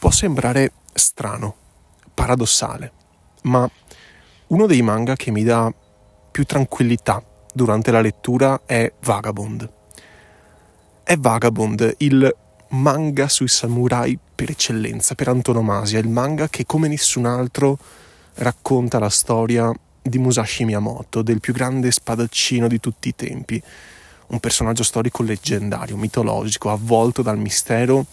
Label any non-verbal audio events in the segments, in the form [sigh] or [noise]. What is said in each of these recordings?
può sembrare strano, paradossale, ma uno dei manga che mi dà più tranquillità durante la lettura è Vagabond. È Vagabond il manga sui samurai per eccellenza, per antonomasia, il manga che come nessun altro racconta la storia di Musashi Miyamoto, del più grande spadaccino di tutti i tempi, un personaggio storico leggendario, mitologico, avvolto dal mistero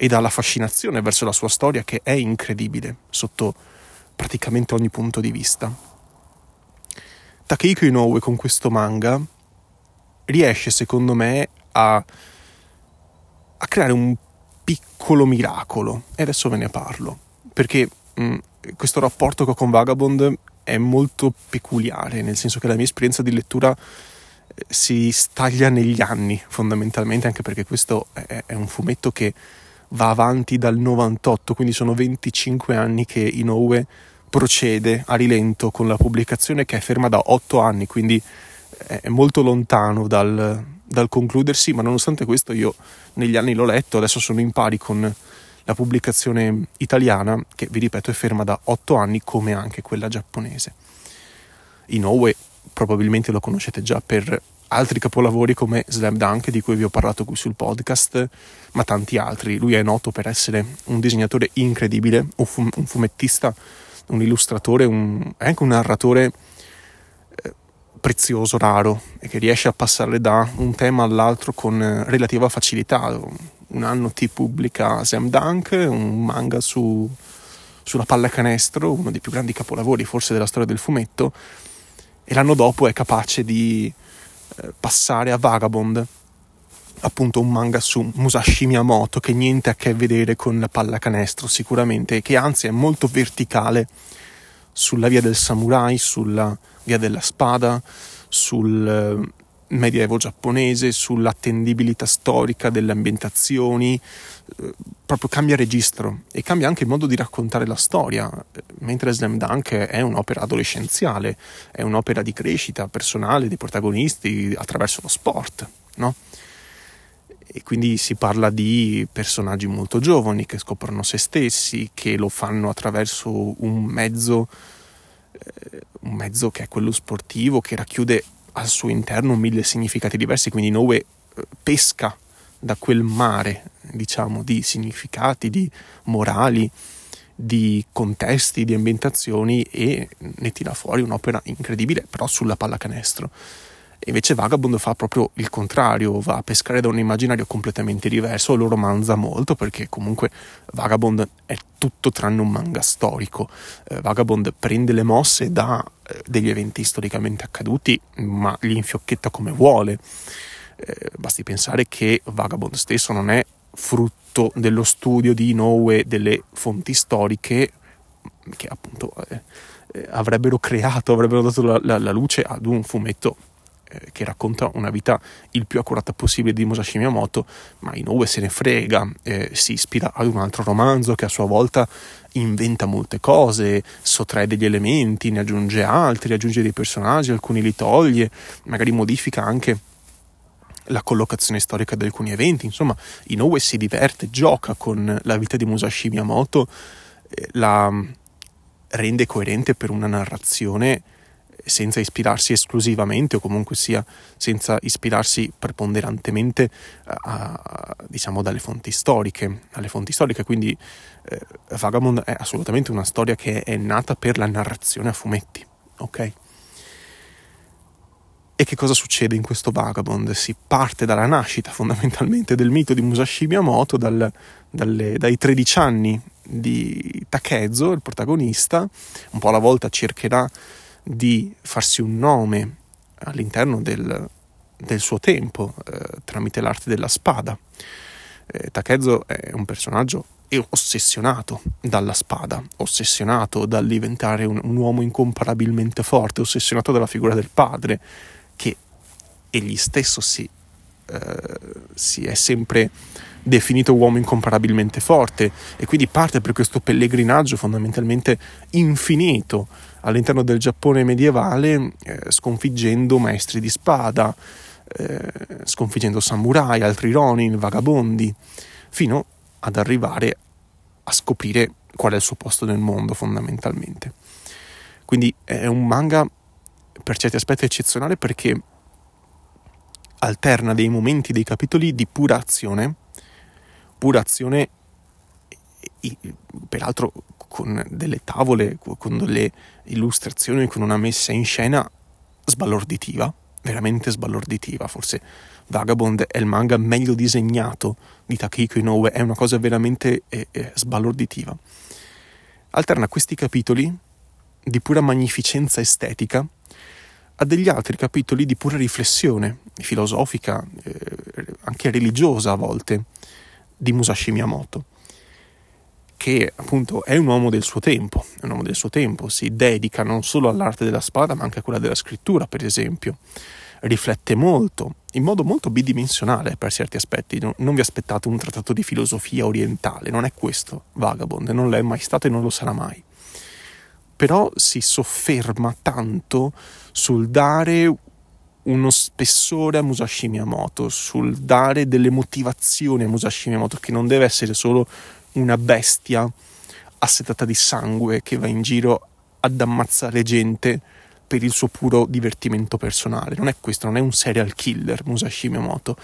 e dalla fascinazione verso la sua storia che è incredibile sotto praticamente ogni punto di vista. Takehiko Inoue con questo manga riesce secondo me a, a creare un piccolo miracolo e adesso ve ne parlo perché mh, mm, questo rapporto che ho con Vagabond è molto peculiare nel senso che la mia esperienza di lettura eh, si staglia negli anni fondamentalmente anche perché questo è, è un fumetto che va avanti dal 98, quindi sono 25 anni che Inoue procede a rilento con la pubblicazione che è ferma da 8 anni, quindi è molto lontano dal, dal concludersi, ma nonostante questo io negli anni l'ho letto, adesso sono in pari con la pubblicazione italiana, che vi ripeto è ferma da 8 anni come anche quella giapponese. Inoue probabilmente lo conoscete già per altri capolavori come Slam Dunk di cui vi ho parlato qui sul podcast, ma tanti altri. Lui è noto per essere un disegnatore incredibile, un, fum- un fumettista, un illustratore, un, anche un narratore eh, prezioso, raro e che riesce a passare da un tema all'altro con eh, relativa facilità. Un anno ti pubblica Slam Dunk, un manga su, sulla pallacanestro, uno dei più grandi capolavori forse della storia del fumetto, e l'anno dopo è capace di passare a Vagabond, appunto un manga su Musashi Miyamoto che niente a che vedere con la pallacanestro sicuramente, che anzi è molto verticale sulla via del samurai, sulla via della spada, sul eh, medievo giapponese, sull'attendibilità storica delle ambientazioni, eh, proprio cambia registro e cambia anche il modo di raccontare la storia, mentre Slam Dunk è un'opera adolescenziale, è un'opera di crescita personale dei protagonisti attraverso lo sport, no? E quindi si parla di personaggi molto giovani che scoprono se stessi, che lo fanno attraverso un mezzo, eh, un mezzo che è quello sportivo, che racchiude al suo interno mille significati diversi, quindi Noe eh, pesca da quel mare, diciamo, di significati, di morali, di contesti, di ambientazioni e ne tira fuori un'opera incredibile, però sulla pallacanestro. Invece Vagabond fa proprio il contrario, va a pescare da un immaginario completamente diverso, lo romanza molto perché comunque Vagabond è tutto tranne un manga storico. Eh, Vagabond prende le mosse da eh, degli eventi storicamente accaduti, ma li infiocchetta come vuole. Eh, basti pensare che Vagabond stesso non è frutto dello studio di Inoue delle fonti storiche che appunto eh, eh, avrebbero creato, avrebbero dato la, la, la luce ad un fumetto eh, che racconta una vita il più accurata possibile di Musashi Miyamoto, ma Inoue se ne frega, eh, si ispira ad un altro romanzo che a sua volta inventa molte cose, sottrae degli elementi, ne aggiunge altri, aggiunge dei personaggi, alcuni li toglie, magari modifica anche la collocazione storica di alcuni eventi, insomma Inoue si diverte, gioca con la vita di Musashi Miyamoto, eh, la rende coerente per una narrazione senza ispirarsi esclusivamente o comunque sia senza ispirarsi preponderantemente a, a, diciamo dalle fonti storiche, fonti storiche, quindi eh, Vagabond è assolutamente una storia che è nata per la narrazione a fumetti, ok? E che cosa succede in questo Vagabond? Si parte dalla nascita fondamentalmente del mito di Musashi Miyamoto, dal, dalle, dai 13 anni di Takezo, il protagonista, un po' alla volta cercherà di farsi un nome all'interno del, del suo tempo eh, tramite l'arte della spada. Eh, Takezo è un personaggio ossessionato dalla spada, ossessionato dal diventare un, un uomo incomparabilmente forte, ossessionato dalla figura del padre, che egli stesso si, eh, si è sempre definito uomo incomparabilmente forte e quindi parte per questo pellegrinaggio fondamentalmente infinito all'interno del Giappone medievale eh, sconfiggendo maestri di spada, eh, sconfiggendo samurai, altri ronin, vagabondi, fino ad arrivare a scoprire qual è il suo posto nel mondo fondamentalmente. Quindi è un manga per certi aspetti eccezionale perché alterna dei momenti, dei capitoli di pura azione, pura azione, peraltro con delle tavole, con delle illustrazioni, con una messa in scena sbalorditiva, veramente sbalorditiva, forse Vagabond è il manga meglio disegnato di Takehiko Inoue, è una cosa veramente eh, eh, sbalorditiva. Alterna questi capitoli di pura magnificenza estetica a degli altri capitoli di pura riflessione filosofica, eh, anche religiosa a volte, di Musashi Miyamoto, che appunto è un uomo del suo tempo, è un uomo del suo tempo, si dedica non solo all'arte della spada ma anche a quella della scrittura, per esempio. Riflette molto, in modo molto bidimensionale per certi aspetti. Non, non vi aspettate un trattato di filosofia orientale, non è questo Vagabond, non l'è mai stato e non lo sarà mai però si sofferma tanto sul dare uno spessore a Musashi Miyamoto, sul dare delle motivazioni a Musashi Miyamoto, che non deve essere solo una bestia assetata di sangue che va in giro ad ammazzare gente per il suo puro divertimento personale. Non è questo, non è un serial killer Musashi Miyamoto.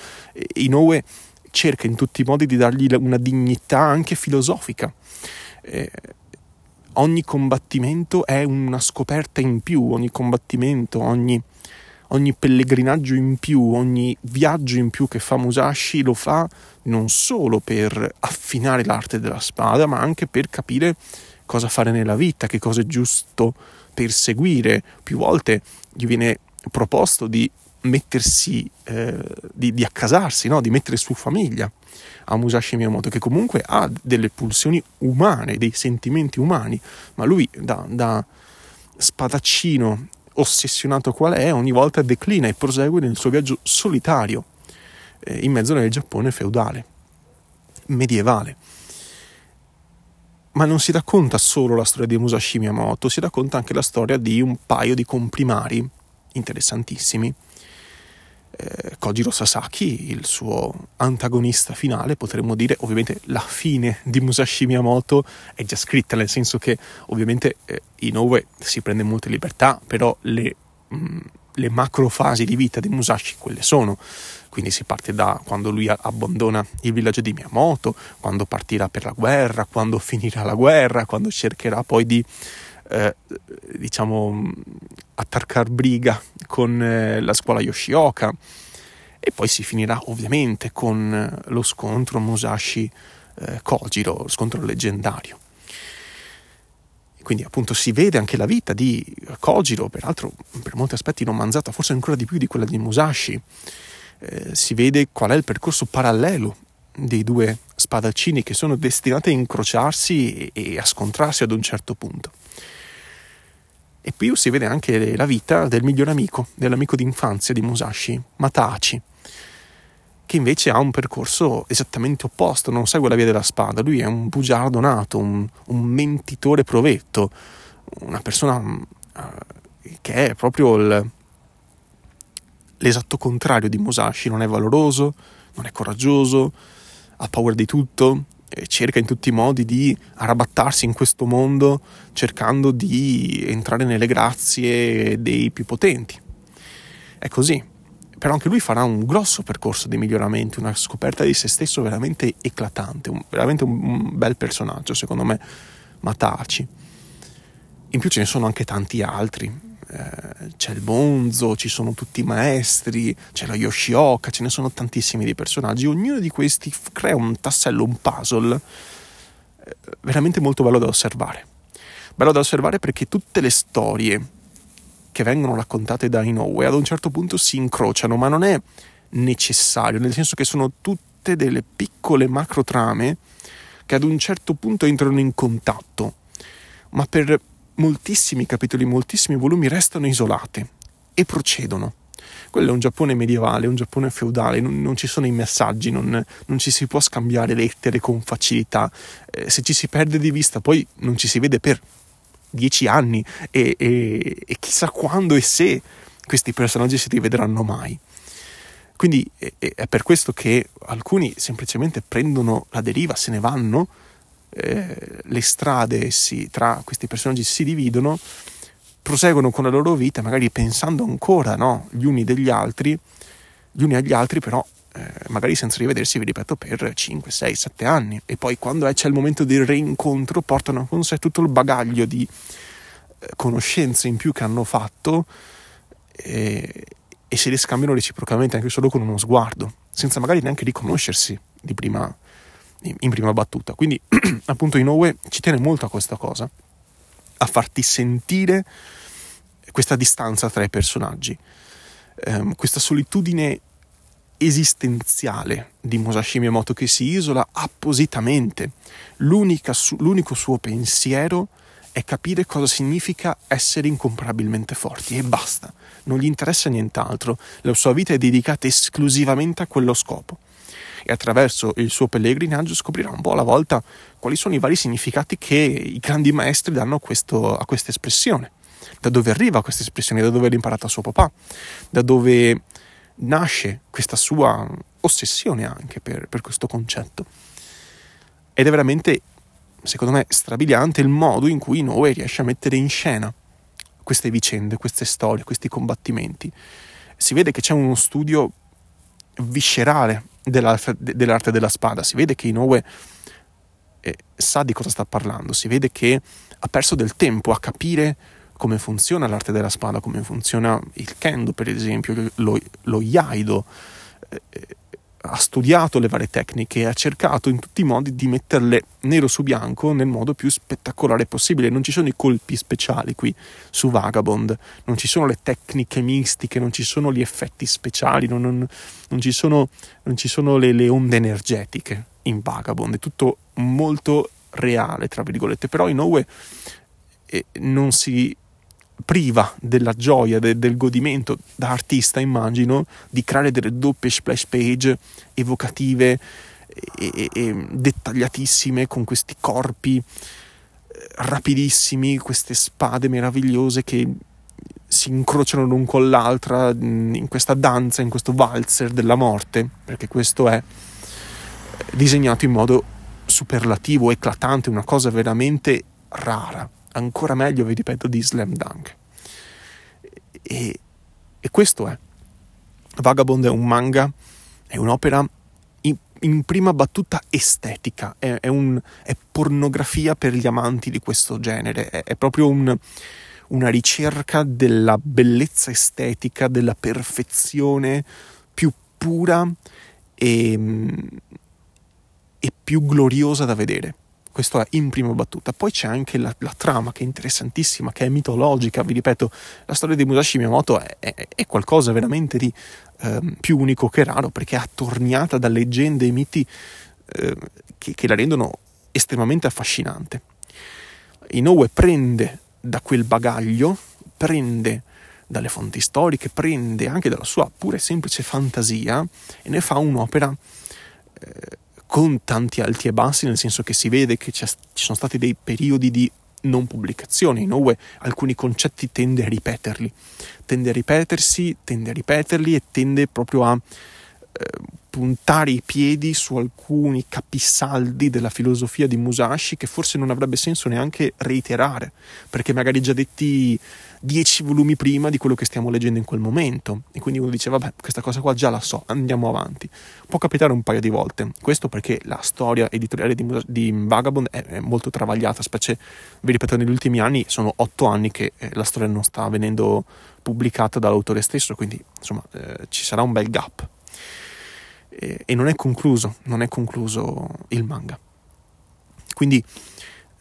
Inoue cerca in tutti i modi di dargli una dignità anche filosofica. Eh, ogni combattimento è una scoperta in più, ogni combattimento, ogni, ogni pellegrinaggio in più, ogni viaggio in più che fa Musashi lo fa non solo per affinare l'arte della spada, ma anche per capire cosa fare nella vita, che cosa è giusto perseguire. Più volte gli viene proposto di mettersi, eh, di, di, accasarsi, no? di mettere su famiglia a Musashi Miyamoto, che comunque ha delle pulsioni umane, dei sentimenti umani, ma lui da, da spadaccino ossessionato qual è, ogni volta declina e prosegue nel suo viaggio solitario eh, in mezzo nel Giappone feudale, medievale. Ma non si racconta solo la storia di Musashi Miyamoto, si racconta anche la storia di un paio di comprimari interessantissimi eh, Kojiro Sasaki, il suo antagonista finale, potremmo dire, ovviamente la fine di Musashi Miyamoto è già scritta, nel senso che ovviamente eh, Inoue si prende molte libertà, però le, mm, le macrofasi di vita di Musashi quelle sono. Quindi si parte da quando lui abbandona il villaggio di Miyamoto, quando partirà per la guerra, quando finirà la guerra, quando cercherà poi di eh, diciamo, attarcar briga con eh, la scuola Yoshioka e poi si finirà ovviamente con eh, lo scontro Musashi eh, scontro leggendario. Quindi appunto si vede anche la vita di Kojiro, peraltro per molti aspetti romanzata, forse ancora di più di quella di Musashi. Eh, si vede qual è il percorso parallelo dei due spadaccini che sono destinati a incrociarsi e, a scontrarsi ad un certo punto. E più si vede anche la vita del miglior amico, dell'amico d'infanzia di Musashi, Matachi, che invece ha un percorso esattamente opposto, non segue la via della spada, lui è un bugiardo nato, un, un mentitore provetto, una persona uh, che è proprio il, l'esatto contrario di Musashi, non è valoroso, non è coraggioso, ha paura di tutto, cerca in tutti i modi di arrabattarsi in questo mondo cercando di entrare nelle grazie dei più potenti. È così. Però anche lui farà un grosso percorso di miglioramento, una scoperta di se stesso veramente eclatante, un, veramente un, un bel personaggio, secondo me, Mataci. In più ce ne sono anche tanti altri, eh, c'è il Bonzo, ci sono tutti i maestri, c'è la Yoshioka, ce ne sono tantissimi di personaggi. Ognuno di questi crea un tassello, un puzzle eh, veramente molto bello da osservare. Bello da osservare perché tutte le storie che vengono raccontate da Inoue ad un certo punto si incrociano, ma non è necessario, nel senso che sono tutte delle piccole macro trame che ad un certo punto entrano in contatto, ma per moltissimi capitoli, moltissimi volumi restano isolate e procedono. Quello è un Giappone medievale, un Giappone feudale, non, non ci sono i messaggi, non, non, ci si può scambiare lettere con facilità. Eh, se ci si perde di vista, poi non ci si vede per dieci anni e, e, e chissà quando e se questi personaggi si rivedranno mai. Quindi è, è per questo che alcuni semplicemente prendono la deriva, se ne vanno eh, le strade si, tra questi personaggi si dividono, proseguono con la loro vita, magari pensando ancora no, gli uni degli altri, gli uni agli altri, però eh, magari senza rivedersi, vi ripeto, per 5, 6, 7 anni. E poi quando c'è il momento del reincontro, portano con sé tutto il bagaglio di eh, conoscenze in più che hanno fatto e, e se le scambiano reciprocamente anche solo con uno sguardo, senza magari neanche riconoscersi di prima in prima battuta. Quindi, [clears throat] appunto, Inoue ci tiene molto a questa cosa, a farti sentire questa distanza tra i personaggi, ehm, questa solitudine esistenziale di Musashi Miyamoto che si isola appositamente. Su- l'unico suo pensiero è capire cosa significa essere incomparabilmente forti e basta, non gli interessa nient'altro, la sua vita è dedicata esclusivamente a quello scopo e attraverso il suo pellegrinaggio scoprirà un po' alla volta quali sono i vari significati che i grandi maestri danno a, questo, a questa espressione. Da dove arriva questa espressione, da dove l'ha imparata suo papà, da dove nasce questa sua ossessione anche per, per questo concetto. Ed è veramente, secondo me, strabiliante il modo in cui Noe riesce a mettere in scena queste vicende, queste storie, questi combattimenti. Si vede che c'è uno studio viscerale dell'arte, dell'arte della spada. Si vede che Inoue eh, sa di cosa sta parlando, si vede che ha perso del tempo a capire come funziona l'arte della spada, come funziona il kendo, per esempio, lo, lo yaido. Eh, ha studiato le varie tecniche e ha cercato in tutti i modi di metterle nero su bianco nel modo più spettacolare possibile. Non ci sono i colpi speciali qui su Vagabond, non ci sono le tecniche mistiche, non ci sono gli effetti speciali, non, non, non ci sono, non ci sono le, le onde energetiche in Vagabond, è tutto molto reale, tra virgolette, però Inoue eh, non si priva della gioia, de, del godimento da artista, immagino, di creare delle doppie splash page evocative e, e, e dettagliatissime con questi corpi eh, rapidissimi, queste spade meravigliose che si incrociano l'un con l'altra mm, in questa danza, in questo valzer della morte, perché questo è eh, disegnato in modo superlativo, eclatante, una cosa veramente rara ancora meglio, vi ripeto, di Slam Dunk. E, e questo è. Vagabond è un manga, è un'opera in, in prima battuta estetica, è, è, un, è, pornografia per gli amanti di questo genere, è, è proprio un, una ricerca della bellezza estetica, della perfezione più pura e, e più gloriosa da vedere. Questo è in prima battuta. Poi c'è anche la, la, trama che è interessantissima, che è mitologica. Vi ripeto, la storia di Musashi Miyamoto è, è, è qualcosa veramente di eh, più unico che raro perché è attorniata da leggende e miti eh, che, che la rendono estremamente affascinante. Inoue prende da quel bagaglio, prende dalle fonti storiche, prende anche dalla sua pura e semplice fantasia e ne fa un'opera eh, con tanti alti e bassi, nel senso che si vede che ci sono stati dei periodi di non pubblicazione. Inoue alcuni concetti tende a ripeterli, tende a ripetersi, tende a ripeterli e tende proprio a eh, puntare i piedi su alcuni capisaldi della filosofia di Musashi che forse non avrebbe senso neanche reiterare, perché magari già detti dieci volumi prima di quello che stiamo leggendo in quel momento. E quindi uno dice, vabbè, questa cosa qua già la so, andiamo avanti. Può capitare un paio di volte. Questo perché la storia editoriale di, di Vagabond è, è, molto travagliata, specie, vi ripeto, negli ultimi anni sono otto anni che eh, la storia non sta venendo pubblicata dall'autore stesso, quindi insomma eh, ci sarà un bel gap. E, e non è concluso, non è concluso il manga. Quindi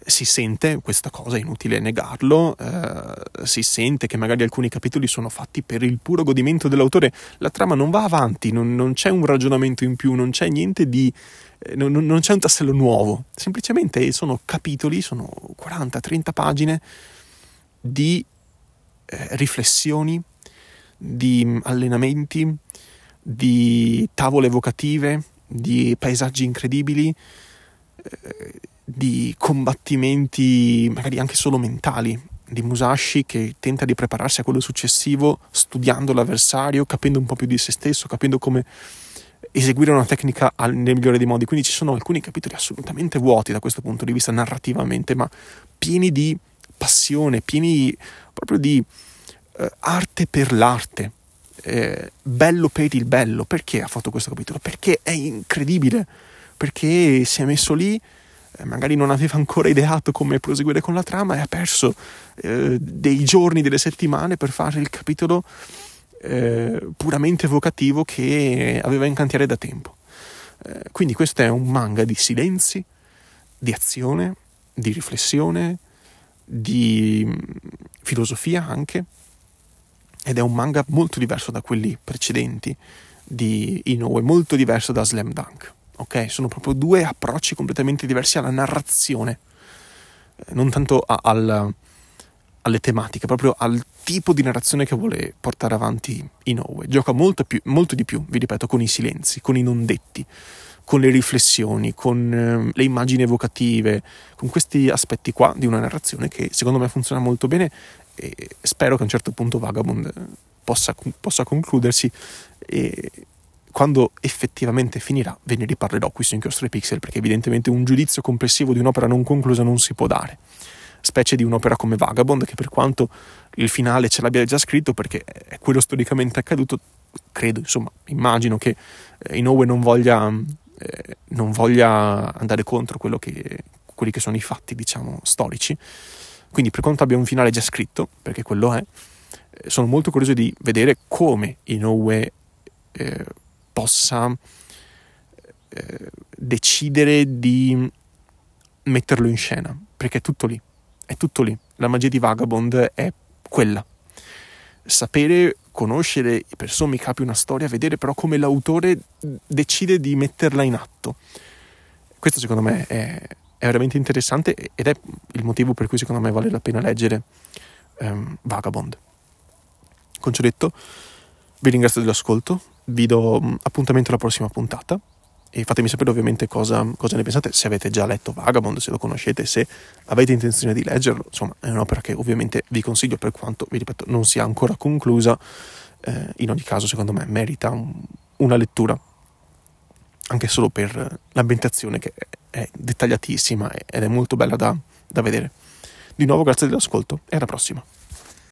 si sente questa cosa, è inutile negarlo, eh, si sente che magari alcuni capitoli sono fatti per il puro godimento dell'autore, la trama non va avanti, non, non c'è un ragionamento in più, non c'è niente di... Eh, non, non, c'è un tassello nuovo, semplicemente sono capitoli, sono 40-30 pagine di eh, riflessioni, di allenamenti, di tavole evocative, di paesaggi incredibili eh, di combattimenti, magari anche solo mentali, di Musashi che tenta di prepararsi a quello successivo studiando l'avversario, capendo un po' più di se stesso, capendo come eseguire una tecnica al, nel migliore dei modi. Quindi ci sono alcuni capitoli assolutamente vuoti da questo punto di vista narrativamente, ma pieni di passione, pieni proprio di eh, arte per l'arte. Eh, bello per il bello. Perché ha fatto questo capitolo? Perché è incredibile. Perché si è messo lì, eh, magari non aveva ancora ideato come proseguire con la trama e ha perso eh, dei giorni, delle settimane per fare il capitolo eh, puramente evocativo che aveva in cantiere da tempo. Eh, quindi questo è un manga di silenzi, di azione, di riflessione, di mm, filosofia anche, ed è un manga molto diverso da quelli precedenti di Inoue, molto diverso da Slam Dunk. Ok, sono proprio due approcci completamente diversi alla narrazione, eh, non tanto a, al, alle tematiche, proprio al tipo di narrazione che vuole portare avanti Inoue. Gioca molto, più, molto di più, vi ripeto, con i silenzi, con i non detti, con le riflessioni, con eh, le immagini evocative, con questi aspetti qua di una narrazione che secondo me funziona molto bene e spero che a un certo punto Vagabond possa, possa concludersi e quando effettivamente finirà ve ne riparlerò qui su Inchiostro Pixel perché evidentemente un giudizio complessivo di un'opera non conclusa non si può dare. Specie di un'opera come Vagabond, che per quanto il finale ce l'abbia già scritto, perché è quello storicamente accaduto, credo, insomma, immagino che eh, Inoue non voglia, eh, non voglia andare contro che, quelli che sono i fatti, diciamo, storici. Quindi per quanto abbia un finale già scritto, perché quello è, eh, sono molto curioso di vedere come Inoue eh, possa eh, decidere di metterlo in scena, perché è tutto lì. È tutto lì. La magia di Vagabond è quella. Sapere, conoscere per sommi capi una storia, vedere però come l'autore decide di metterla in atto. Questo secondo me è, è veramente interessante ed è il motivo per cui secondo me vale la pena leggere um, Vagabond. Con ciò detto, vi ringrazio dell'ascolto, vi do appuntamento alla prossima puntata e fatemi sapere ovviamente cosa, cosa, ne pensate, se avete già letto Vagabond, se lo conoscete, se avete intenzione di leggerlo, insomma è un'opera che ovviamente vi consiglio per quanto, vi ripeto, non sia ancora conclusa, eh, in ogni caso secondo me merita un, una lettura, anche solo per l'ambientazione che è dettagliatissima ed è molto bella da, da vedere. Di nuovo grazie dell'ascolto e alla prossima.